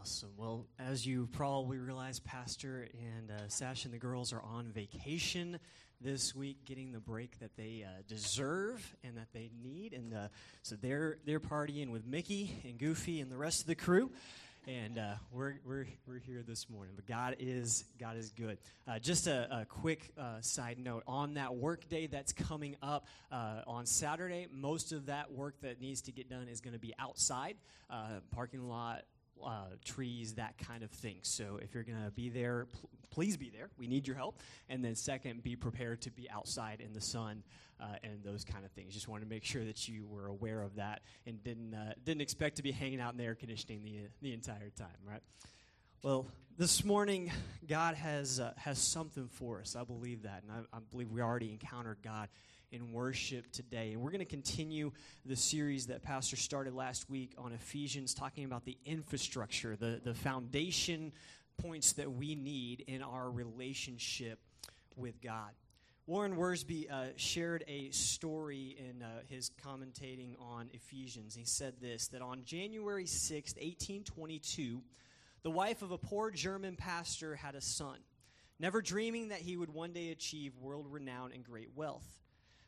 Awesome. Well, as you probably realize, Pastor and uh, Sash and the girls are on vacation this week, getting the break that they uh, deserve and that they need, and uh, so they're they're partying with Mickey and Goofy and the rest of the crew. And uh, we're, we're, we're here this morning, but God is God is good. Uh, just a, a quick uh, side note on that work day that's coming up on Saturday. Most of that work that needs to get done is going to be outside, parking lot, uh, trees, that kind of thing. So if you're going to be there, pl- please be there. We need your help. And then, second, be prepared to be outside in the sun uh, and those kind of things. Just wanted to make sure that you were aware of that and didn't uh, didn't expect to be hanging out in the air conditioning the the entire time, right? Well, this morning, God has uh, has something for us. I believe that, and I, I believe we already encountered God in worship today. And we're going to continue the series that Pastor started last week on Ephesians, talking about the infrastructure, the, the foundation points that we need in our relationship with God. Warren Wiersbe uh, shared a story in uh, his commentating on Ephesians. He said this that on January 6, 1822, the wife of a poor German pastor had a son, never dreaming that he would one day achieve world renown and great wealth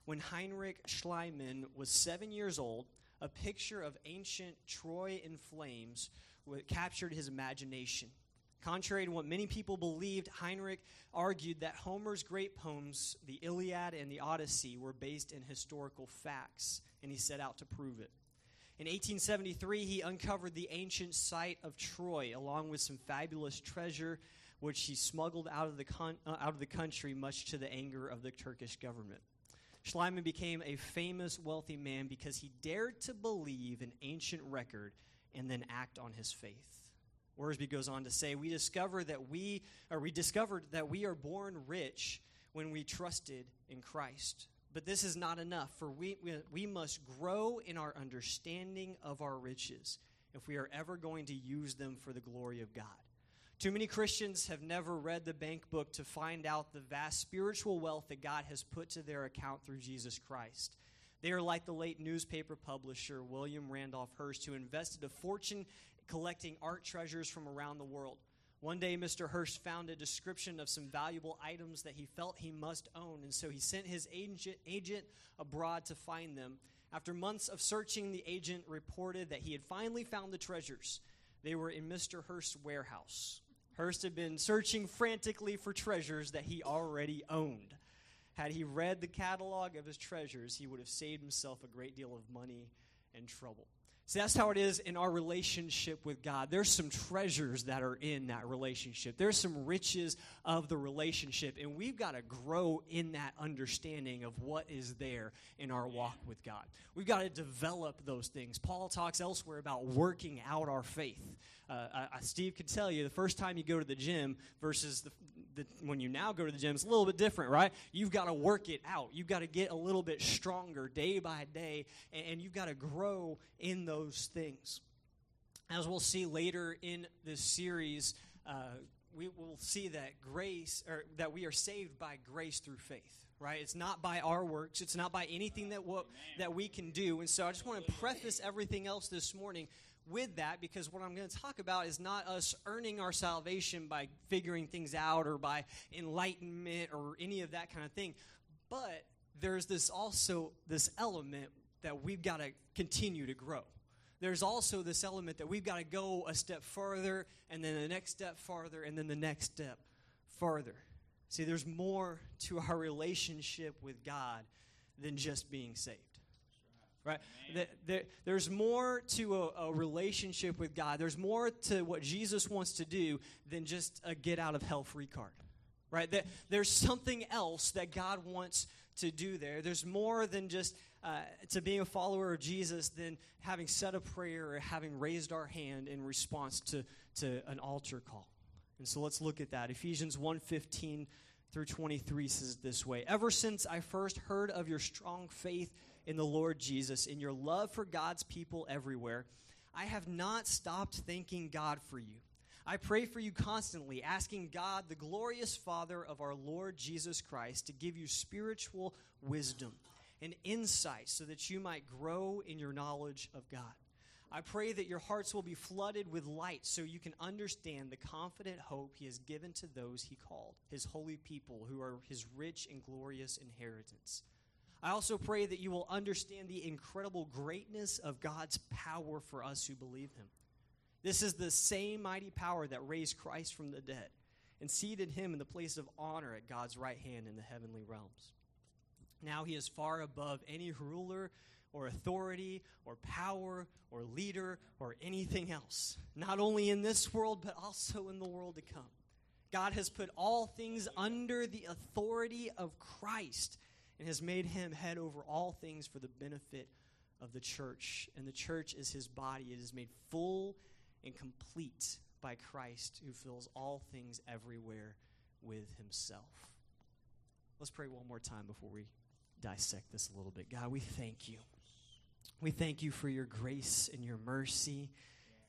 when Heinrich Schliemann was seven years old, a picture of ancient Troy in flames captured his imagination. Contrary to what many people believed, Heinrich argued that Homer's great poems, the Iliad and the Odyssey, were based in historical facts, and he set out to prove it. In 1873, he uncovered the ancient site of Troy, along with some fabulous treasure, which he smuggled out of the, con- uh, out of the country, much to the anger of the Turkish government. Schliemann became a famous, wealthy man because he dared to believe an ancient record and then act on his faith. Wiersbe goes on to say, "We discover that we, or we discovered that we are born rich when we trusted in Christ. But this is not enough, for we, we, we must grow in our understanding of our riches if we are ever going to use them for the glory of God. Too many Christians have never read the bank book to find out the vast spiritual wealth that God has put to their account through Jesus Christ. They are like the late newspaper publisher William Randolph Hearst, who invested a fortune collecting art treasures from around the world. One day, Mr. Hearst found a description of some valuable items that he felt he must own, and so he sent his agent, agent abroad to find them. After months of searching, the agent reported that he had finally found the treasures. They were in Mr. Hearst's warehouse. Hearst had been searching frantically for treasures that he already owned. Had he read the catalog of his treasures, he would have saved himself a great deal of money and trouble. See, that's how it is in our relationship with God. There's some treasures that are in that relationship. There's some riches of the relationship, and we've got to grow in that understanding of what is there in our walk with God. We've got to develop those things. Paul talks elsewhere about working out our faith. Uh, Steve could tell you the first time you go to the gym versus the, the, when you now go to the gym, it's a little bit different, right? You've got to work it out. You've got to get a little bit stronger day by day, and, and you've got to grow in those things. As we'll see later in this series, uh, we will see that grace, or that we are saved by grace through faith right? It's not by our works. It's not by anything that what, that we can do. And so I just want to preface everything else this morning with that because what I'm going to talk about is not us earning our salvation by figuring things out or by enlightenment or any of that kind of thing. But there's this also this element that we've got to continue to grow. There's also this element that we've got to go a step further and then the next step farther and then the next step farther. See, there's more to our relationship with God than just being saved right? There, there's more to a, a, relationship with God. There's more to what Jesus wants to do than just a get out of hell free card, right? there's something else that God wants to do there. There's more than just uh, to being a follower of Jesus than having said a prayer or having raised our hand in response to, to an altar call. And so let's look at that. Ephesians 1:15 through 23 says this way Ever since I first heard of your strong faith in the Lord Jesus, in your love for God's people everywhere, I have not stopped thanking God for you. I pray for you constantly, asking God, the glorious Father of our Lord Jesus Christ, to give you spiritual wisdom and insight so that you might grow in your knowledge of God. I pray that your hearts will be flooded with light so you can understand the confident hope he has given to those he called, his holy people who are his rich and glorious inheritance. I also pray that you will understand the incredible greatness of God's power for us who believe him. This is the same mighty power that raised Christ from the dead and seated him in the place of honor at God's right hand in the heavenly realms. Now he is far above any ruler or authority or power or leader or anything else, not only in this world, but also in the world to come. God has put all things under the authority of Christ and has made him head over all things for the benefit of the church. And the church is his body, it is made full and complete by Christ, who fills all things everywhere with himself. Let's pray one more time before we dissect this a little bit. God, we thank you. We thank you for your grace and your mercy.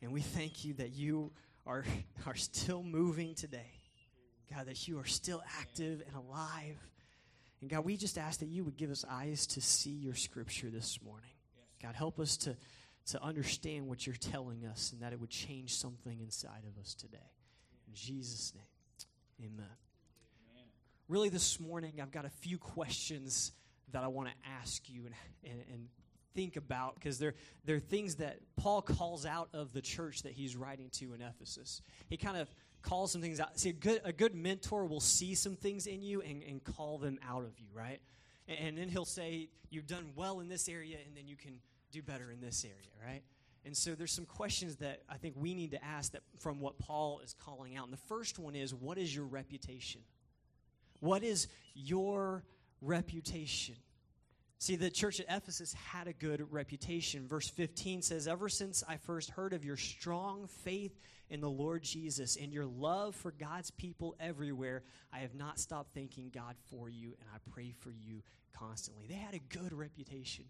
And we thank you that you are, are still moving today. God, that you are still active and alive. And God, we just ask that you would give us eyes to see your scripture this morning. God, help us to, to understand what you're telling us and that it would change something inside of us today. In Jesus' name, amen. amen. Really, this morning, I've got a few questions that I want to ask you and, and, and think about because they're, they're things that Paul calls out of the church that he's writing to in Ephesus. He kind of calls some things out. See, a good, a good mentor will see some things in you and, and call them out of you, right? And, and then he'll say, You've done well in this area, and then you can do better in this area, right? And so there's some questions that I think we need to ask that from what Paul is calling out. And the first one is what is your reputation? What is your reputation? See, the church at Ephesus had a good reputation. Verse 15 says, Ever since I first heard of your strong faith in the Lord Jesus and your love for God's people everywhere, I have not stopped thanking God for you, and I pray for you constantly. They had a good reputation.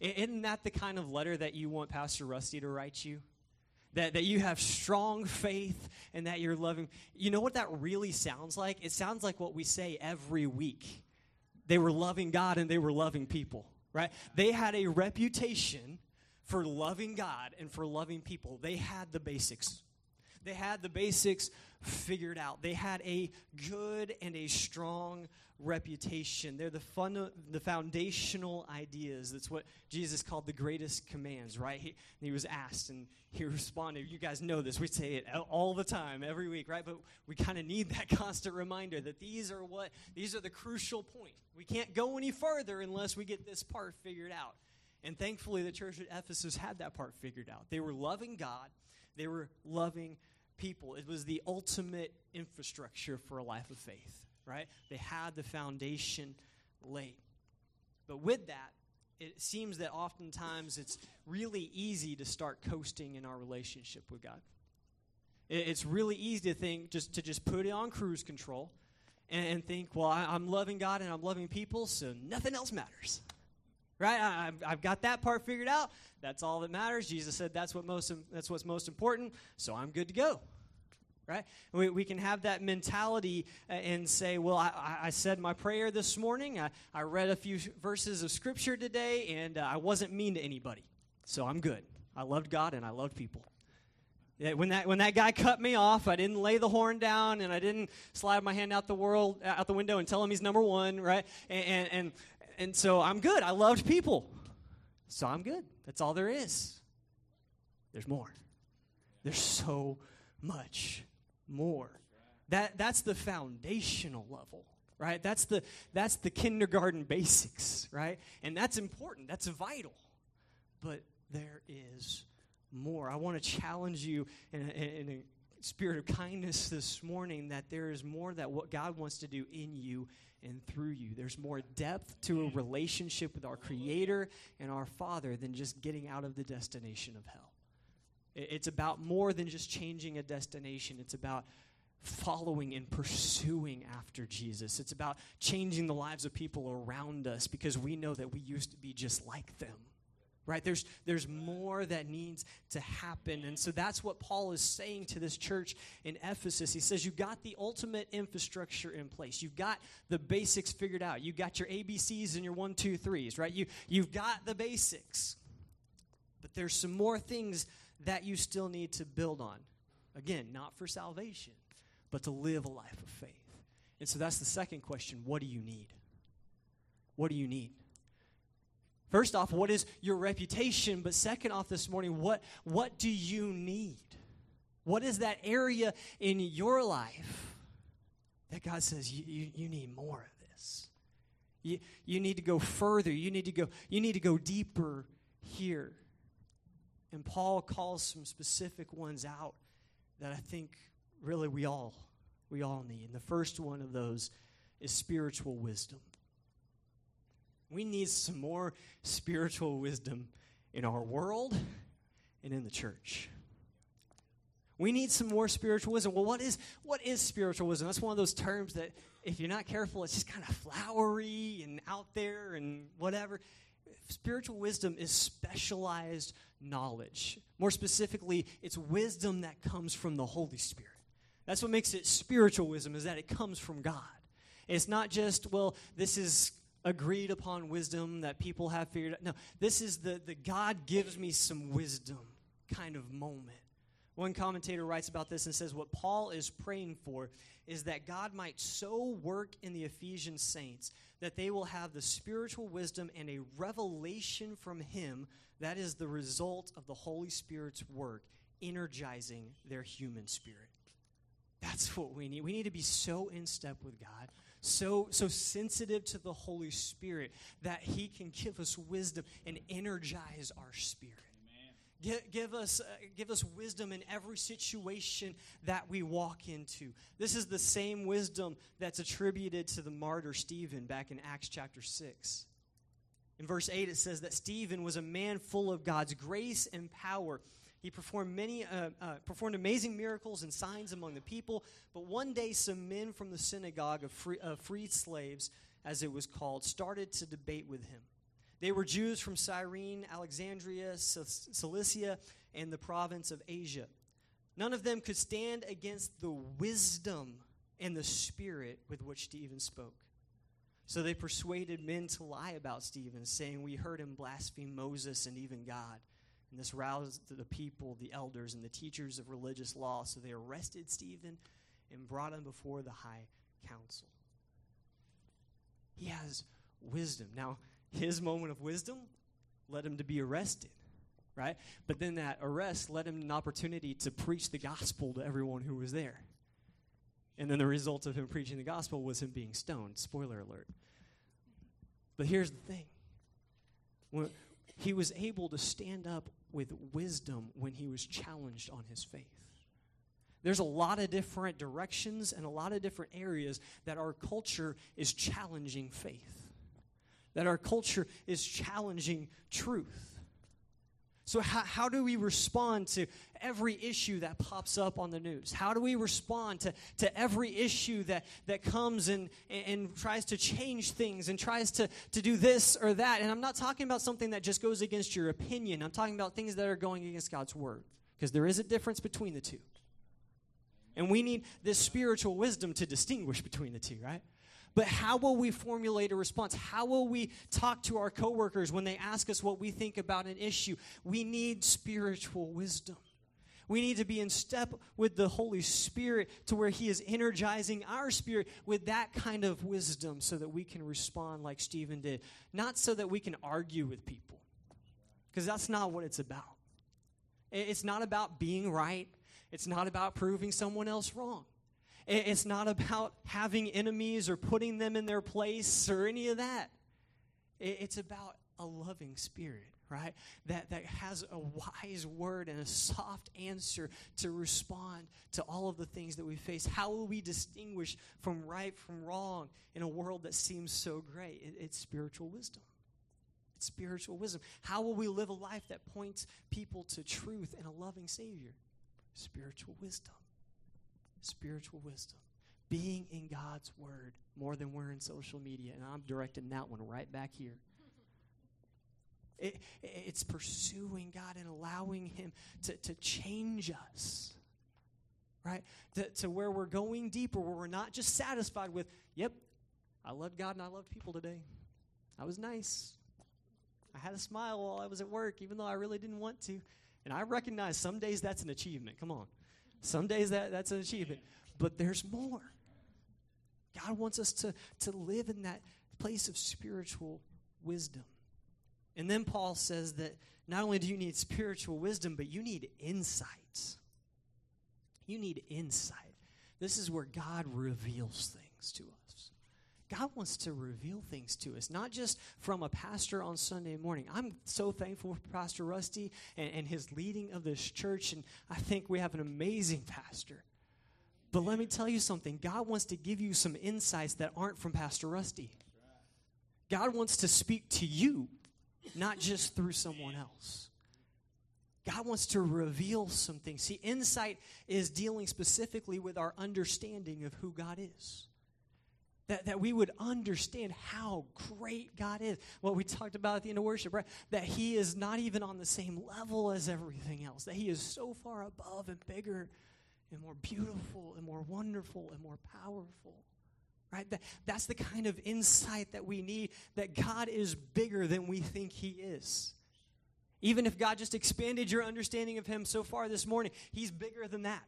Isn't that the kind of letter that you want Pastor Rusty to write you? That, that you have strong faith and that you're loving. You know what that really sounds like? It sounds like what we say every week they were loving God and they were loving people, right? They had a reputation for loving God and for loving people. They had the basics. They had the basics figured out. They had a good and a strong reputation. They're the fun, the foundational ideas. That's what Jesus called the greatest commands, right? He, he was asked and he responded. You guys know this. We say it all the time, every week, right? But we kind of need that constant reminder that these are what these are the crucial point. We can't go any further unless we get this part figured out. And thankfully, the church at Ephesus had that part figured out. They were loving God. They were loving people. It was the ultimate infrastructure for a life of faith, right? They had the foundation laid. But with that, it seems that oftentimes it's really easy to start coasting in our relationship with God. It's really easy to think just to just put it on cruise control and, think, well, I, am loving God and I'm loving people, so nothing else matters. Right? I, I've got that part figured out. That's all that matters. Jesus said that's what most that's what's most important. So I'm good to go right? We, we can have that mentality uh, and say, well, I, I said my prayer this morning. I, I read a few verses of scripture today, and uh, I wasn't mean to anybody. So I'm good. I loved God and I loved people. When that, when that guy cut me off, I didn't lay the horn down and I didn't slide my hand out the world out the window and tell him he's number one, right? And, and, and, and so I'm good. I loved people. So I'm good. That's all there is. There's more. There's so much more. That, that's the foundational level, right? That's the, that's the kindergarten basics, right? And that's important, that's vital. But there is more. I want to challenge you in a, in a spirit of kindness this morning that there is more that what God wants to do in you and through you. There's more depth to a relationship with our Creator and our Father than just getting out of the destination of hell. It's about more than just changing a destination, it's about following and pursuing after Jesus. It's about changing the lives of people around us because we know that we used to be just like them. Right? There's there's more that needs to happen. And so that's what Paul is saying to this church in Ephesus. He says you've got the ultimate infrastructure in place. You've got the basics figured out. You've got your ABCs and your one, two, threes, right? You you've got the basics. But there's some more things that you still need to build on. Again, not for salvation, but to live a life of faith. And so that's the second question what do you need? What do you need? First off, what is your reputation? But second off, this morning, what, what do you need? What is that area in your life that God says you, you, you need more of this? You, you need to go further. You need to go, you need to go deeper here. And Paul calls some specific ones out that I think really we all we all need. And the first one of those is spiritual wisdom. We need some more spiritual wisdom in our world and in the church. We need some more spiritual wisdom. Well, what is what is spiritual wisdom? That's one of those terms that if you're not careful, it's just kind of flowery and out there and whatever. Spiritual wisdom is specialized knowledge. More specifically, it's wisdom that comes from the Holy Spirit. That's what makes it spiritual wisdom is that it comes from God. It's not just, well, this is agreed upon wisdom that people have figured out. No, this is the, the God gives me some wisdom kind of moment. One commentator writes about this and says what Paul is praying for is that God might so work in the Ephesian saints that they will have the spiritual wisdom and a revelation from Him that is the result of the Holy Spirit's work, energizing their human spirit. That's what we need. We need to be so in step with God, so so sensitive to the Holy Spirit that He can give us wisdom and energize our spirit. Give, us, uh, give us wisdom in every situation that we walk into. This is the same wisdom that's attributed to the martyr Stephen back in Acts chapter 6. In verse 8, it says that Stephen was a man full of God's grace and power he performed many, uh, uh, performed amazing miracles and signs among the people. But one day, some men from the synagogue of free, uh, freed slaves, as it was called, started to debate with him. They were Jews from Cyrene, Alexandria, Cilicia, and the province of Asia. None of them could stand against the wisdom and the spirit with which Stephen spoke. So they persuaded men to lie about Stephen, saying, We heard him blaspheme Moses and even God. And this roused the people, the elders, and the teachers of religious law. So they arrested Stephen and brought him before the high council. He has wisdom. Now, his moment of wisdom led him to be arrested, right? But then that arrest led him an opportunity to preach the gospel to everyone who was there. And then the result of him preaching the gospel was him being stoned. Spoiler alert. But here's the thing when he was able to stand up with wisdom when he was challenged on his faith. There's a lot of different directions and a lot of different areas that our culture is challenging faith, that our culture is challenging truth. So, how, how do we respond to every issue that pops up on the news? How do we respond to, to every issue that, that comes and, and, tries to change things and tries to, to do this or that? And I'm not talking about something that just goes against your opinion, I'm talking about things that are going against God's word, because there is a difference between the two. And we need this spiritual wisdom to distinguish between the two, right? But how will we formulate a response? How will we talk to our coworkers when they ask us what we think about an issue? We need spiritual wisdom. We need to be in step with the Holy Spirit to where He is energizing our spirit with that kind of wisdom so that we can respond like Stephen did. Not so that we can argue with people, because that's not what it's about. It's not about being right, it's not about proving someone else wrong. It's not about having enemies or putting them in their place or any of that. It's about a loving spirit, right? That, that has a wise word and a soft answer to respond to all of the things that we face. How will we distinguish from right from wrong in a world that seems so great? It, it's spiritual wisdom. It's spiritual wisdom. How will we live a life that points people to truth and a loving Savior? Spiritual wisdom spiritual wisdom, being in God's Word more than we're in social media. And I'm directing that one right back here. It, it's pursuing God and allowing Him to, to change us, right? To, to where we're going deeper, where we're not just satisfied with, yep, I loved God and I loved people today. I was nice. I had a smile while I was at work, even though I really didn't want to. And I recognize some days that's an achievement. Come on. Some days that, that's an achievement. But there's more. God wants us to, to live in that place of spiritual wisdom. And then Paul says that not only do you need spiritual wisdom, but you need insight. You need insight. This is where God reveals things to us. God wants to reveal things to us, not just from a pastor on Sunday morning. I'm so thankful for Pastor Rusty and, and his leading of this church, and I think we have an amazing pastor. But let me tell you something God wants to give you some insights that aren't from Pastor Rusty. God wants to speak to you, not just through someone else. God wants to reveal some things. See, insight is dealing specifically with our understanding of who God is. That, that we would understand how great God is. What we talked about at the end of worship, right? That He is not even on the same level as everything else. That He is so far above and bigger and more beautiful and more wonderful and more powerful. Right? That, that's the kind of insight that we need that God is bigger than we think He is. Even if God just expanded your understanding of Him so far this morning, He's bigger than that.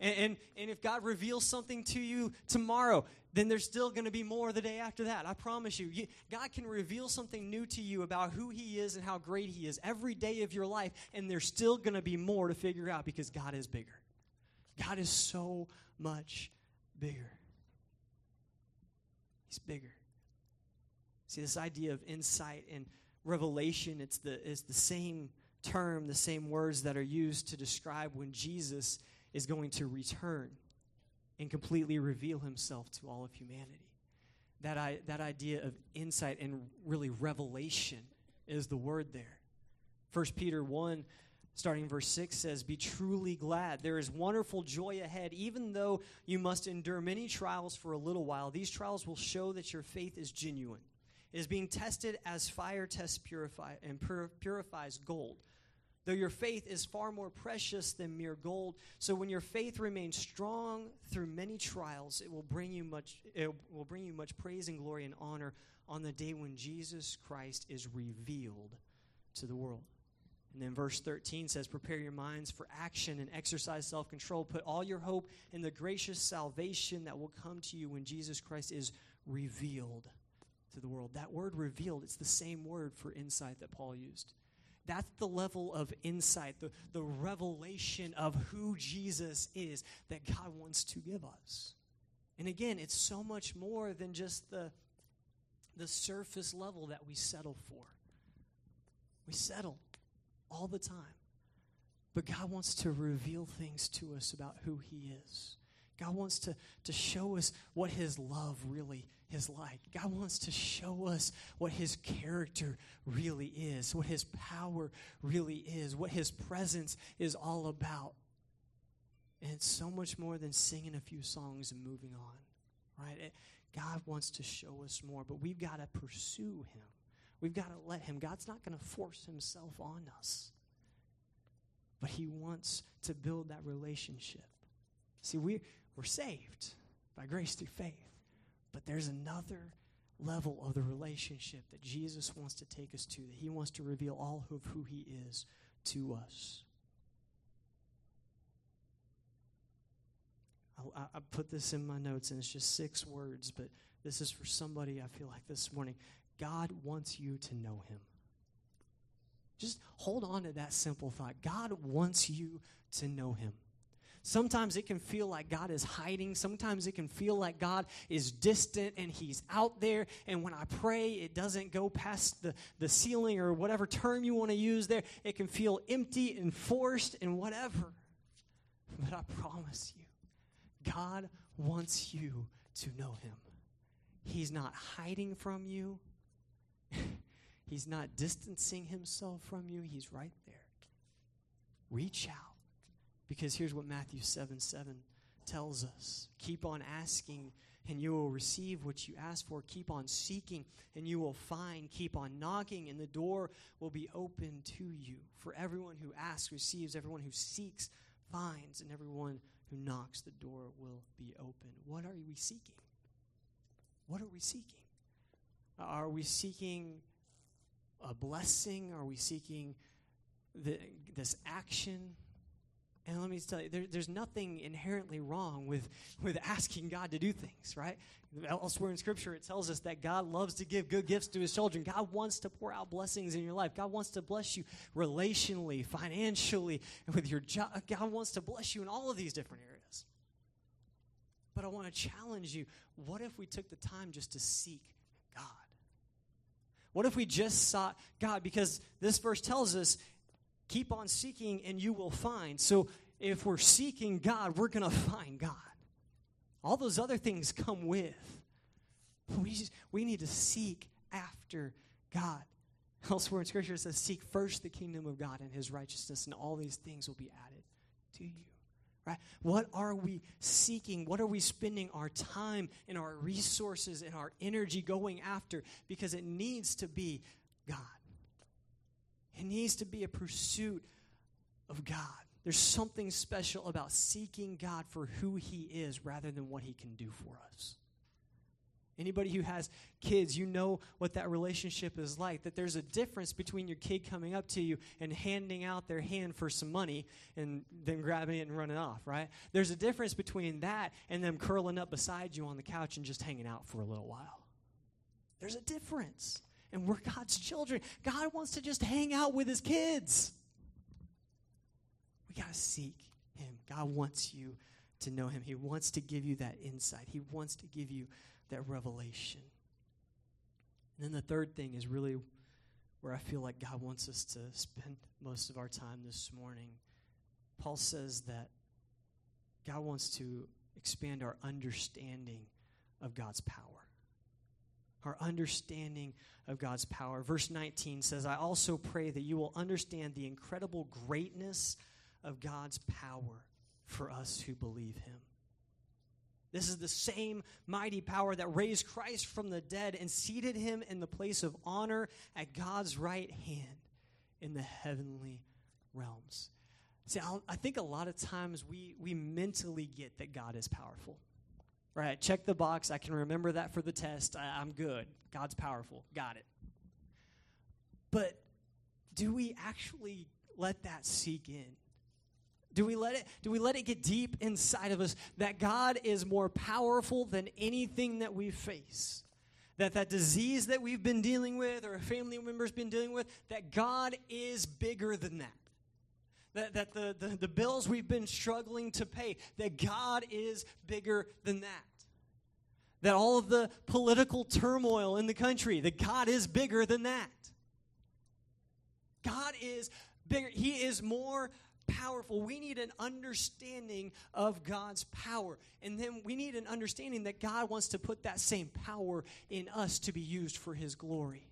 And, and, and, if God reveals something to you tomorrow, then there's still going to be more the day after that. I promise you. you. God can reveal something new to you about who He is and how great He is every day of your life, and there's still going to be more to figure out because God is bigger. God is so much bigger. He's bigger. See, this idea of insight and revelation, it's the, it's the same term, the same words that are used to describe when Jesus is going to return and completely reveal himself to all of humanity. That, I, that idea of insight and really revelation is the word there. 1 Peter 1 starting verse 6 says, Be truly glad. There is wonderful joy ahead, even though you must endure many trials for a little while. These trials will show that your faith is genuine. It is being tested as fire tests purify and pur- purifies gold. Though your faith is far more precious than mere gold, so when your faith remains strong through many trials, it will bring you much it will bring you much praise and glory and honor on the day when Jesus Christ is revealed to the world. And then verse 13 says, Prepare your minds for action and exercise self control. Put all your hope in the gracious salvation that will come to you when Jesus Christ is revealed to the world. That word revealed, it's the same word for insight that Paul used. That's the level of insight, the, the revelation of who Jesus is that God wants to give us. And again, it's so much more than just the, the surface level that we settle for. We settle all the time. But God wants to reveal things to us about who He is. God wants to, to show us what His love really is like. God wants to show us what His character really is, what His power really is, what His presence is all about. And it's so much more than singing a few songs and moving on, right? It, God wants to show us more, but we've got to pursue Him. We've got to let Him. God's not going to force Himself on us, but He wants to build that relationship. See, we, we're saved by grace through faith, but there's another level of the relationship that Jesus wants to take us to, that He wants to reveal all of who He is to us. I, put this in my notes, and it's just six words, but this is for somebody I feel like this morning. God wants you to know him. Just hold on to that simple thought. God wants you to know him. Sometimes it can feel like God is hiding. Sometimes it can feel like God is distant and He's out there. And when I pray, it doesn't go past the, the ceiling or whatever term you want to use there. It can feel empty and forced and whatever. But I promise you, God wants you to know Him. He's not hiding from you, He's not distancing himself from you, He's right there. Reach out. Because here's what Matthew 7 7 tells us keep on asking and you will receive what you ask for. Keep on seeking, and you will find. Keep on knocking, and the door will be open to you. For everyone who asks receives, everyone who seeks finds, and everyone who knocks, the door will be open. What are we seeking? What are we seeking? Are we seeking a blessing? Are we seeking the, this action? And let me tell you, there, there's nothing inherently wrong with, with asking God to do things, right? Elsewhere in Scripture, it tells us that God loves to give good gifts to His children. God wants to pour out blessings in your life. God wants to bless you relationally, financially, with your job. God wants to bless you in all of these different areas. But I want to challenge you what if we took the time just to seek God? What if we just sought God? Because this verse tells us keep on seeking and you will find. So if we're seeking God, we're going to find God. All those other things come with. We, just, we need to seek after God. Elsewhere in Scripture, it says, Seek first the kingdom of God and his righteousness, and all these things will be added to you. Right? What are we seeking? What are we spending our time and our resources and our energy going after? Because it needs to be God. It needs to be a pursuit of God. There's something special about seeking God for who He is rather than what He can do for us. Anybody who has kids, you know what that relationship is like. That there's a difference between your kid coming up to you and handing out their hand for some money and then grabbing it and running off, right? There's a difference between that and them curling up beside you on the couch and just hanging out for a little while. There's a difference and we're God's children. God wants to just hang out with his kids. We got to seek him. God wants you to know him. He wants to give you that insight, he wants to give you that revelation. And then the third thing is really where I feel like God wants us to spend most of our time this morning. Paul says that God wants to expand our understanding of God's power our understanding of God's power. Verse 19 says, I also pray that you will understand the incredible greatness of God's power for us who believe him. This is the same mighty power that raised Christ from the dead and seated him in the place of honor at God's right hand in the heavenly realms. See, I'll, i think a lot of times we, we mentally get that God is powerful. Right, check the box. I can remember that for the test. I, I'm good. God's powerful. Got it. But do we actually let that sink in? Do we let it do we let it get deep inside of us that God is more powerful than anything that we face? That that disease that we've been dealing with or a family member's been dealing with, that God is bigger than that that, that the, the, the bills we've been struggling to pay, that God is bigger than that. That all of the political turmoil in the country, that God is bigger than that. God is bigger. He is more powerful. We need an understanding of God's power. And then we need an understanding that God wants to put that same power in us to be used for His glory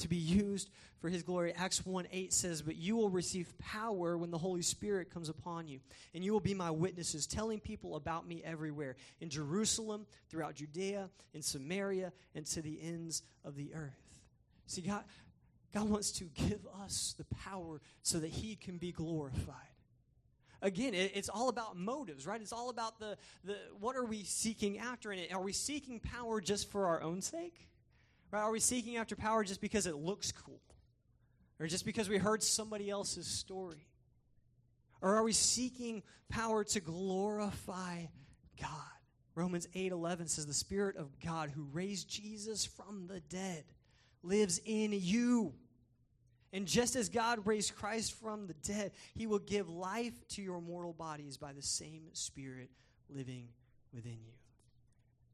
to be used for his glory. Acts 1 8 says, But you will receive power when the Holy Spirit comes upon you, and you will be my witnesses, telling people about me everywhere in Jerusalem, throughout Judea, in Samaria, and to the ends of the earth. See, God, God wants to give us the power so that he can be glorified. Again, it's all about motives, right? It's all about the, the what are we seeking after in it? Are we seeking power just for our own sake? Right? Are we seeking after power just because it looks cool? Or just because we heard somebody else's story? Or are we seeking power to glorify God? Romans 8:11 says the spirit of God who raised Jesus from the dead lives in you. And just as God raised Christ from the dead, he will give life to your mortal bodies by the same spirit living within you.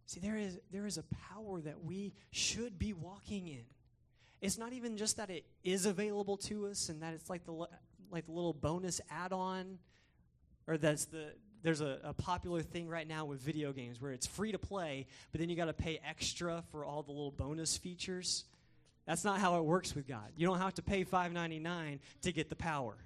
See, there is, there is a power that we should be walking in. It's not even just that it is available to us and that it's like the, like the little bonus add on, or that's the, there's a, a, popular thing right now with video games where it's free to play, but then you got to pay extra for all the little bonus features. That's not how it works with God. You don't have to pay $5.99 to get the power.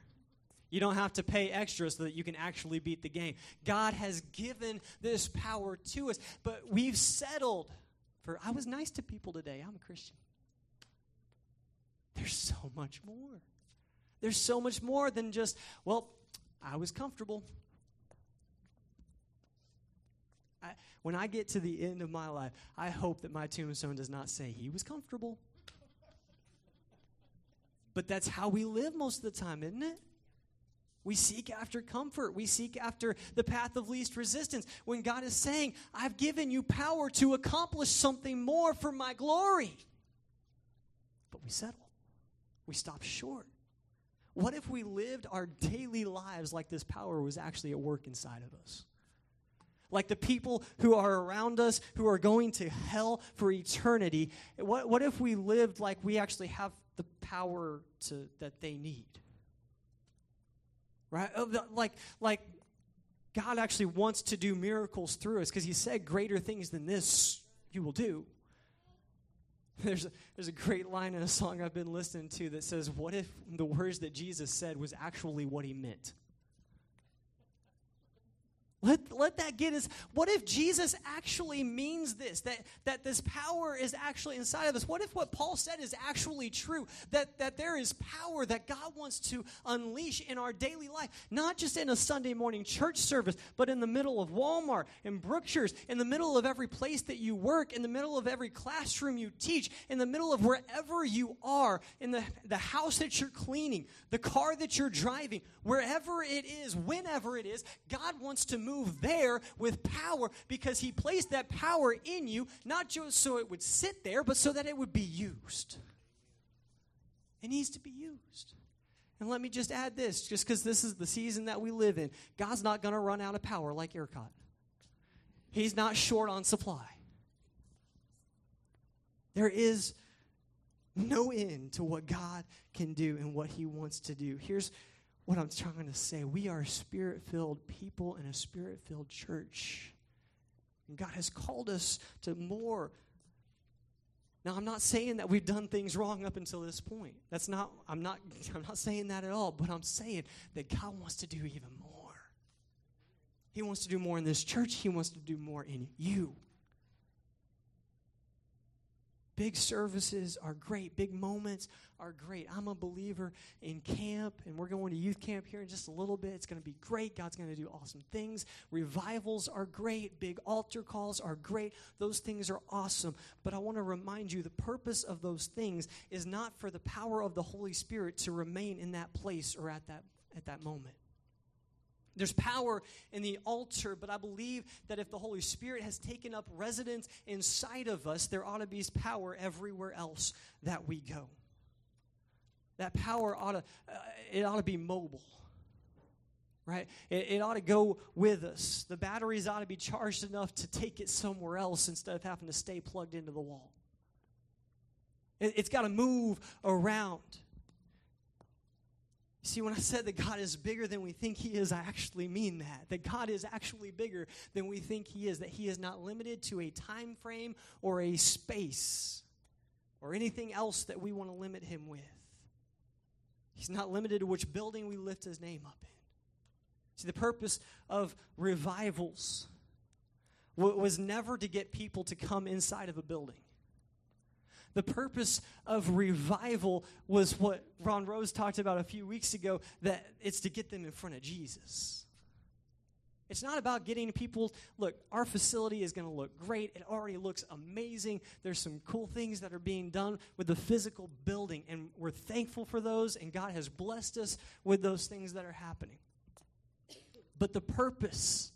You don't have to pay extra so that you can actually beat the game. God has given this power to us, but we've settled for, I was nice to people today. I'm a Christian. There's so much more. There's so much more than just, well, I was comfortable. I, when I get to the end of my life, I hope that my tombstone does not say he was comfortable. But that's how we live most of the time, isn't it? We seek after comfort. We seek after the path of least resistance. When God is saying, I've given you power to accomplish something more for my glory. But we settle, we stop short. What if we lived our daily lives like this power was actually at work inside of us? Like the people who are around us who are going to hell for eternity. What, what if we lived like we actually have the power to, that they need? Right? Like, like God actually wants to do miracles through us because He said, Greater things than this you will do. There's a, there's a great line in a song I've been listening to that says, What if the words that Jesus said was actually what He meant? Let, let that get us. What if Jesus actually means this? That, that this power is actually inside of us? What if what Paul said is actually true? That, that there is power that God wants to unleash in our daily life, not just in a Sunday morning church service, but in the middle of Walmart, in Brookshire's, in the middle of every place that you work, in the middle of every classroom you teach, in the middle of wherever you are, in the, the house that you're cleaning, the car that you're driving, wherever it is, whenever it is, God wants to move move there with power because He placed that power in you, not just so it would sit there, but so that it would be used. It needs to be used. And let me just add this just because this is the season that we live in, God's not going to run out of power like ERCOT. He's not short on supply. There is no end to what God can do and what He wants to do. Here's what I'm trying to say. We are spirit filled people in a spirit filled church. And God has called us to more. Now, I'm not saying that we've done things wrong up until this point. That's not, I'm not, I'm not saying that at all, but I'm saying that God wants to do even more. He wants to do more in this church, He wants to do more in you. Big services are great. Big moments are great. I'm a believer in camp, and we're going to youth camp here in just a little bit. It's going to be great. God's going to do awesome things. Revivals are great. Big altar calls are great. Those things are awesome. But I want to remind you the purpose of those things is not for the power of the Holy Spirit to remain in that place or at that, at that moment. There's power in the altar, but I believe that if the Holy Spirit has taken up residence inside of us, there ought to be power everywhere else that we go. That power ought to, uh, it ought to be mobile, right? It, it ought to go with us. The batteries ought to be charged enough to take it somewhere else instead of having to stay plugged into the wall. It, it's got to move around. See, when I said that God is bigger than we think He is, I actually mean that. That God is actually bigger than we think He is. That He is not limited to a time frame or a space or anything else that we want to limit Him with. He's not limited to which building we lift His name up in. See, the purpose of revivals was never to get people to come inside of a building. The purpose of revival was what Ron Rose talked about a few weeks ago that it's to get them in front of Jesus. It's not about getting people. Look, our facility is going to look great. It already looks amazing. There's some cool things that are being done with the physical building, and we're thankful for those, and God has blessed us with those things that are happening. But the purpose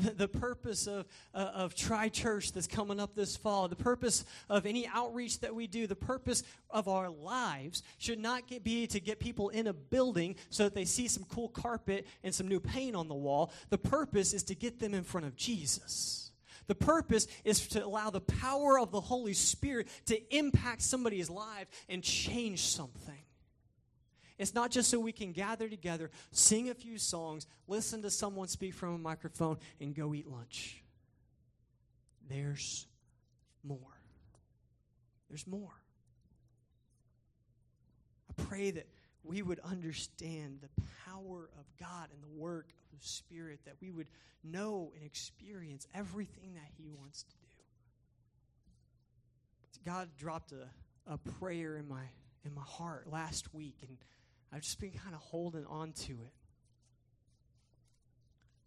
the, the purpose of, uh, of Tri Church that's coming up this fall, the purpose of any outreach that we do, the purpose of our lives should not get, be to get people in a building so that they see some cool carpet and some new paint on the wall. The purpose is to get them in front of Jesus. The purpose is to allow the power of the Holy Spirit to impact somebody's life and change something. It's not just so we can gather together, sing a few songs, listen to someone speak from a microphone, and go eat lunch. There's more. There's more. I pray that we would understand the power of God and the work of the Spirit, that we would know and experience everything that He wants to do. God dropped a, a prayer in my in my heart last week, and I've just been kind of holding on to it.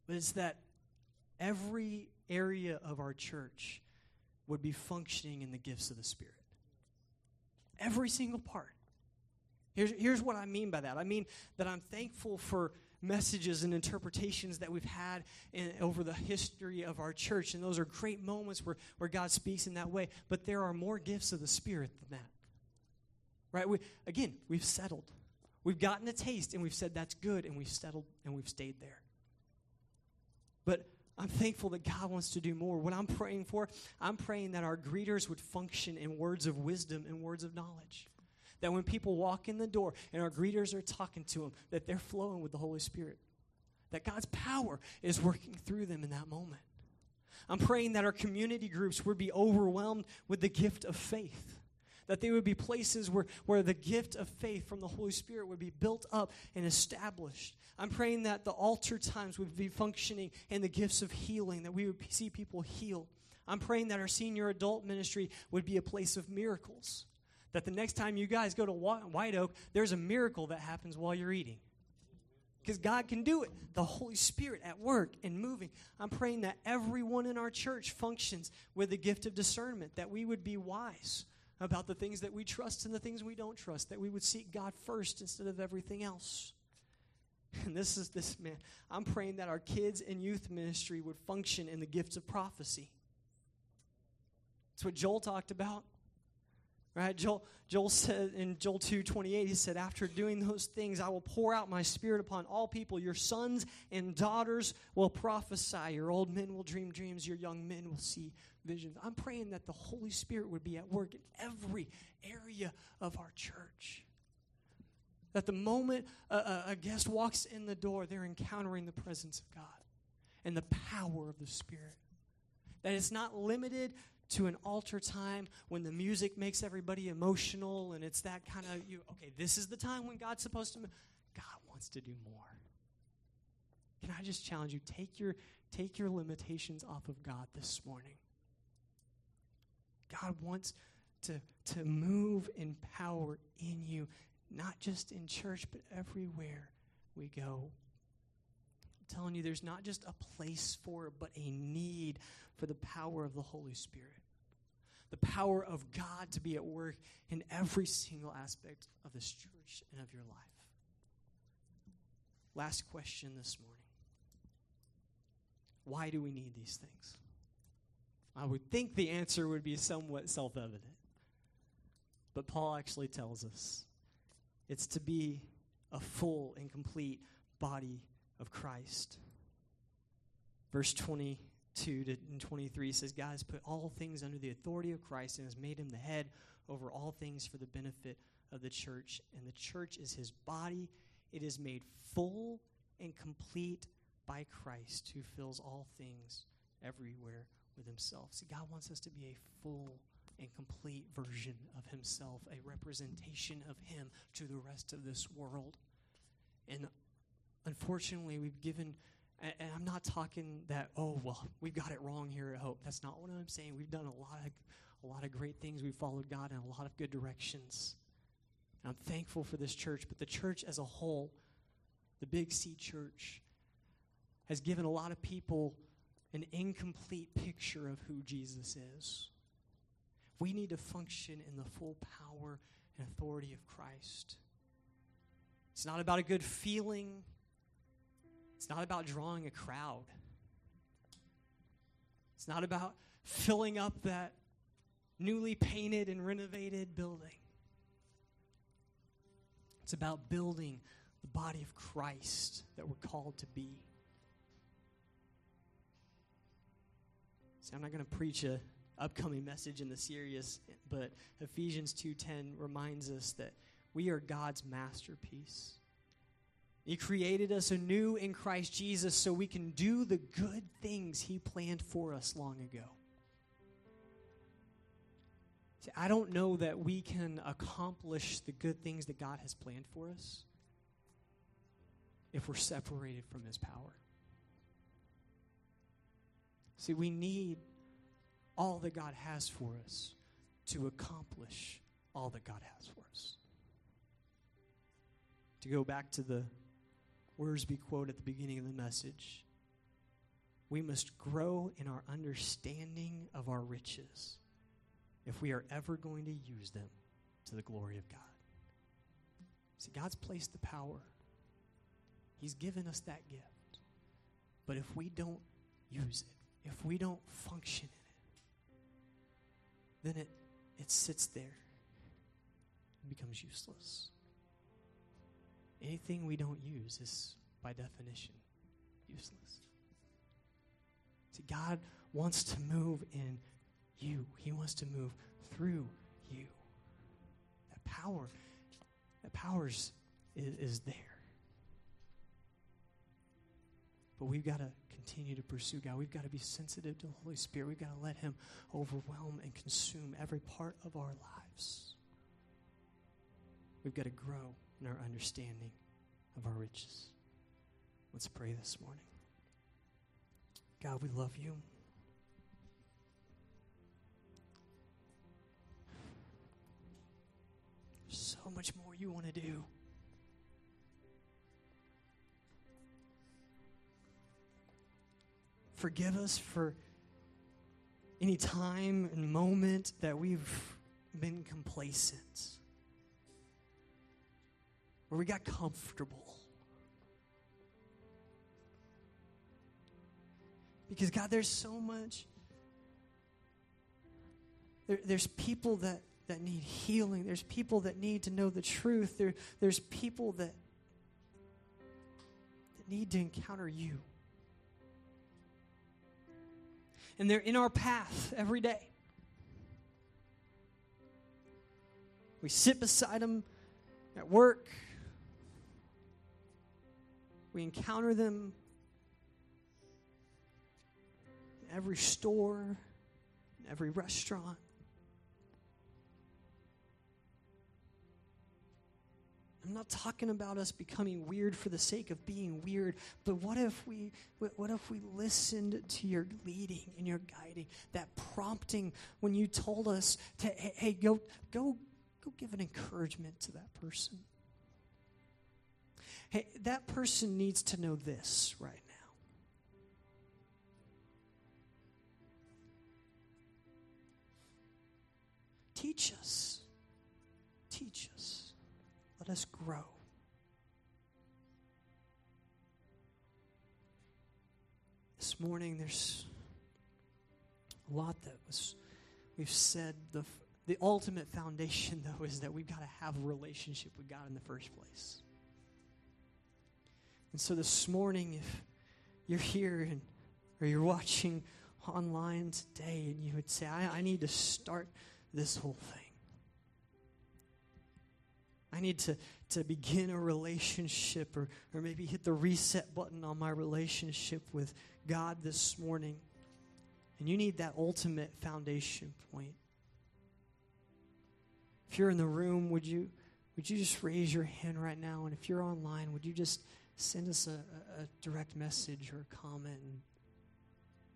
But it's that every area of our church would be functioning in the gifts of the Spirit. Every single part. Here's, here's what I mean by that I mean that I'm thankful for messages and interpretations that we've had in, over the history of our church, and those are great moments where, where God speaks in that way. But there are more gifts of the Spirit than that. Right? We, again, we've settled. We've gotten a taste, and we've said that's good, and we've settled, and we've stayed there. But I'm thankful that God wants to do more. What I'm praying for, I'm praying that our greeters would function in words of wisdom and words of knowledge. That when people walk in the door and our greeters are talking to them, that they're flowing with the Holy Spirit. That God's power is working through them in that moment. I'm praying that our community groups would be overwhelmed with the gift of faith. That they would be places where, where the gift of faith from the Holy Spirit would be built up and established. I'm praying that the altar times would be functioning in the gifts of healing, that we would see people heal. I'm praying that our senior adult ministry would be a place of miracles. That the next time you guys go to White Oak, there's a miracle that happens while you're eating. Because God can do it. The Holy Spirit at work and moving. I'm praying that everyone in our church functions with the gift of discernment, that we would be wise about the things that we trust and the things we don't trust, that we would seek God first instead of everything else. And this is this, man. I'm praying that our kids and youth ministry would function in the gifts of prophecy. That's what Joel talked about. Right? Joel, Joel said in Joel 2 28, he said, After doing those things, I will pour out my spirit upon all people. Your sons and daughters will prophesy. Your old men will dream dreams. Your young men will see visions. I'm praying that the Holy Spirit would be at work in every area of our church. That the moment a, a guest walks in the door, they're encountering the presence of God and the power of the Spirit. That it's not limited to an altar time when the music makes everybody emotional and it's that kind of you okay this is the time when god's supposed to god wants to do more. Can i just challenge you take your take your limitations off of god this morning. God wants to to move in power in you not just in church but everywhere we go telling you, there's not just a place for but a need for the power of the Holy Spirit the power of God to be at work in every single aspect of this church and of your life. Last question this morning Why do we need these things? I would think the answer would be somewhat self evident. But Paul actually tells us it's to be a full and complete body of Christ. Verse 22 to 23 says, God has put all things under the authority of Christ and has made him the head over all things for the benefit of the church. And the church is his body. It is made full and complete by Christ, who fills all things everywhere with himself. See, God wants us to be a full and complete version of himself, a representation of him to the rest of this world. And unfortunately, we've given and, I'm not talking that, oh, well, we've got it wrong here at Hope. That's not what I'm saying. We've done a lot of, a lot of great things. We've followed God in a lot of good directions. And I'm thankful for this church, but the church as a whole, the Big C church, has given a lot of people an incomplete picture of who Jesus is. We need to function in the full power and authority of Christ. It's not about a good feeling. It's not about drawing a crowd. It's not about filling up that newly painted and renovated building. It's about building the body of Christ that we're called to be. See, I'm not going to preach a upcoming message in the series, but Ephesians 2:10 reminds us that we are God's masterpiece. He created us anew in Christ Jesus so we can do the good things He planned for us long ago. See, I don't know that we can accomplish the good things that God has planned for us if we're separated from His power. See, we need all that God has for us to accomplish all that God has for us. To go back to the Wiersbe quote at the beginning of the message. We must grow in our understanding of our riches if we are ever going to use them to the glory of God. See, God's placed the power, He's given us that gift. But if we don't use it, if we don't function in it, then it, it sits there and becomes useless. Anything we don't use is, by definition, useless. See, God wants to move in you, He wants to move through you. That power, that power is, is there. But we've got to continue to pursue God. We've got to be sensitive to the Holy Spirit. We've got to let Him overwhelm and consume every part of our lives. We've got to grow our understanding of our riches. Let's pray this morning. God, we love you. So much more you want to do. Forgive us for any time and moment that we've been complacent, where we got comfortable. Because, God, there's so much. There, there's people that, that need healing. There's people that need to know the truth. There, there's people that, that need to encounter you and they're in our path every day. We sit beside them at work. We encounter them in every store, in every restaurant. I'm not talking about us becoming weird for the sake of being weird, but what if we what if we listened to your leading and your guiding, that prompting when you told us to hey, hey go go go give an encouragement to that person. Hey, that person needs to know this right now. Teach us. Teach us. Let us grow. This morning, there's a lot that was we've said. The the ultimate foundation, though, is that we've got to have a relationship with God in the first place. And so this morning, if you're here and or you're watching online today and you would say, I, I need to start this whole thing. I need to, to begin a relationship or, or maybe hit the reset button on my relationship with God this morning. And you need that ultimate foundation point. If you're in the room, would you, would you just raise your hand right now? And if you're online, would you just send us a, a direct message or a comment and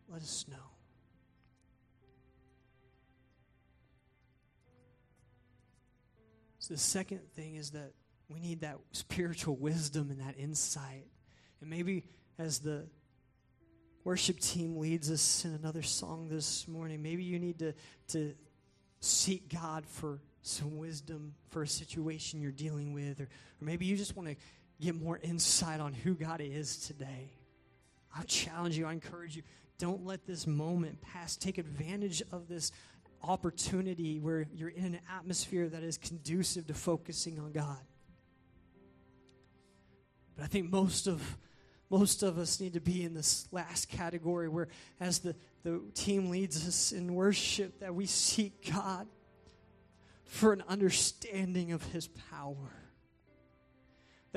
let us know? So the second thing is that we need that spiritual wisdom and that insight. And maybe as the worship team leads us in another song this morning, maybe you need to, to seek God for some wisdom for a situation you're dealing with, or, or maybe you just want to get more insight on who God is today. I challenge you, I encourage you, don't let this moment pass. Take advantage of this opportunity where you're in an atmosphere that is conducive to focusing on God. But I think most of most of us need to be in this last category where as the, the team leads us in worship that we seek God for an understanding of his power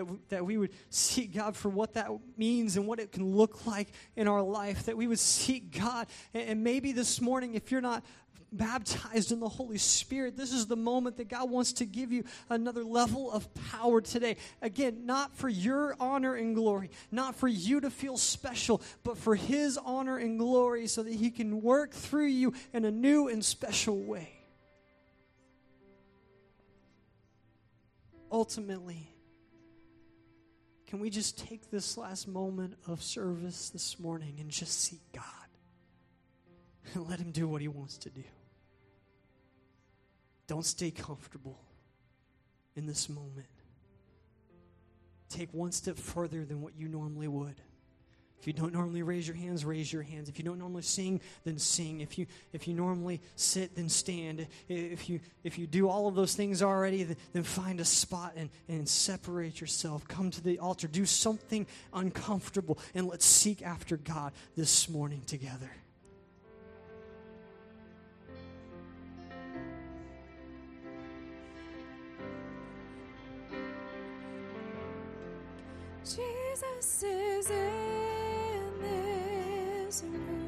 that, w- that we would seek God for what that means and what it can look like in our life, that we would seek God. And, and maybe this morning, if you're not baptized in the Holy Spirit, this is the moment that God wants to give you another level of power today. Again, not for your honor and glory, not for you to feel special, but for His honor and glory so that He can work through you in a new and special way. Ultimately, can we just take this last moment of service this morning and just seek God and let Him do what He wants to do? Don't stay comfortable in this moment. Take one step further than what you normally would. If you don't normally raise your hands, raise your hands. If you don't normally sing, then sing. If you if you normally sit, then stand. If you if you do all of those things already, then, then find a spot and, and separate yourself. Come to the altar. Do something uncomfortable and let's seek after God this morning together. Jesus is in misery.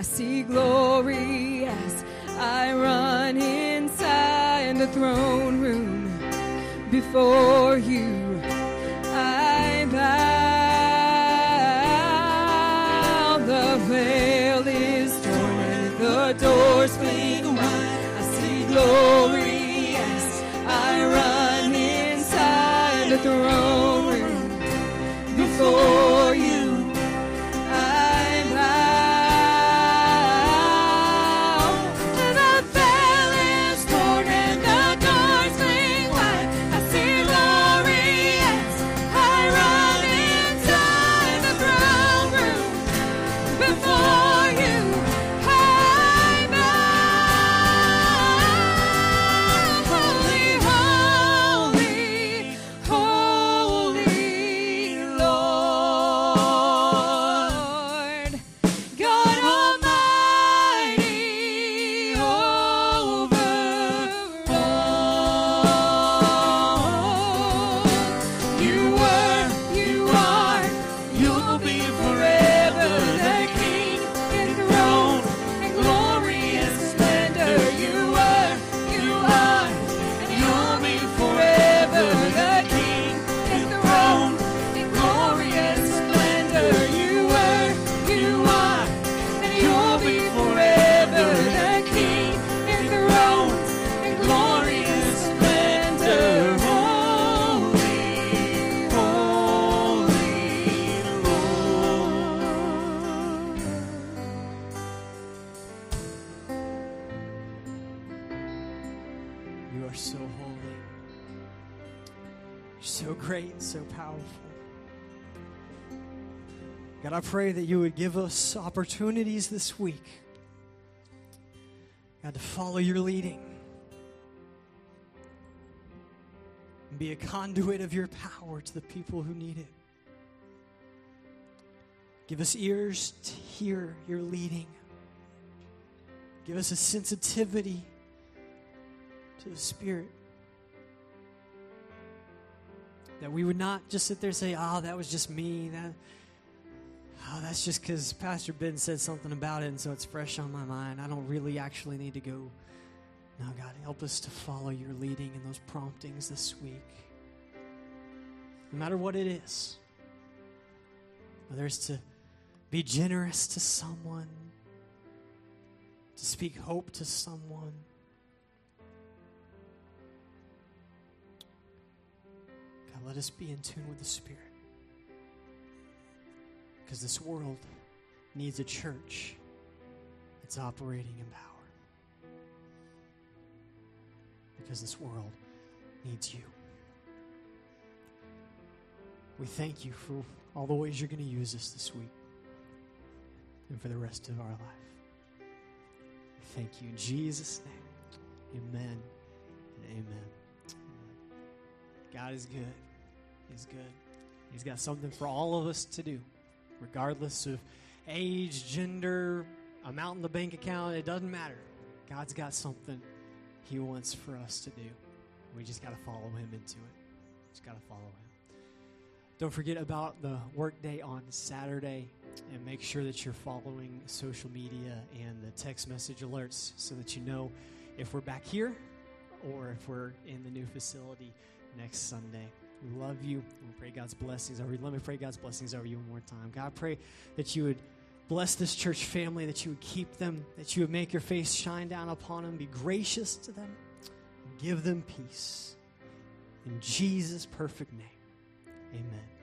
Así pray that you would give us opportunities this week, God, to follow your leading and be a conduit of your power to the people who need it. Give us ears to hear your leading. Give us a sensitivity to the Spirit. That we would not just sit there and say, oh, that was just me. That, oh, that's just because Pastor Ben said something about it, and so it's fresh on my mind. I don't really actually need to go. No, God, help us to follow your leading and those promptings this week. No matter what it is, whether it's to be generous to someone, to speak hope to someone. God, let us be in tune with the Spirit. Because this world needs a church that's operating in power. Because this world needs you. We thank you for all the ways you're going to use us this week and for the rest of our life. Thank you in Jesus' name. Amen and amen. God is good. He's good. He's got something for all of us to do, regardless of age, gender, amount in the bank account. It doesn't matter. God's got something He wants for us to do. We just got to follow Him into it. Just got to follow Him. Don't forget about the workday on Saturday and make sure that you're following social media and the text message alerts so that you know if we're back here or if we're in the new facility next Sunday. We love you. We pray God's blessings over you. Let me pray God's blessings over you one more time. God, I pray that you would bless this church family, that you would keep them, that you would make your face shine down upon them, be gracious to them, give them peace. In Jesus' perfect name, amen.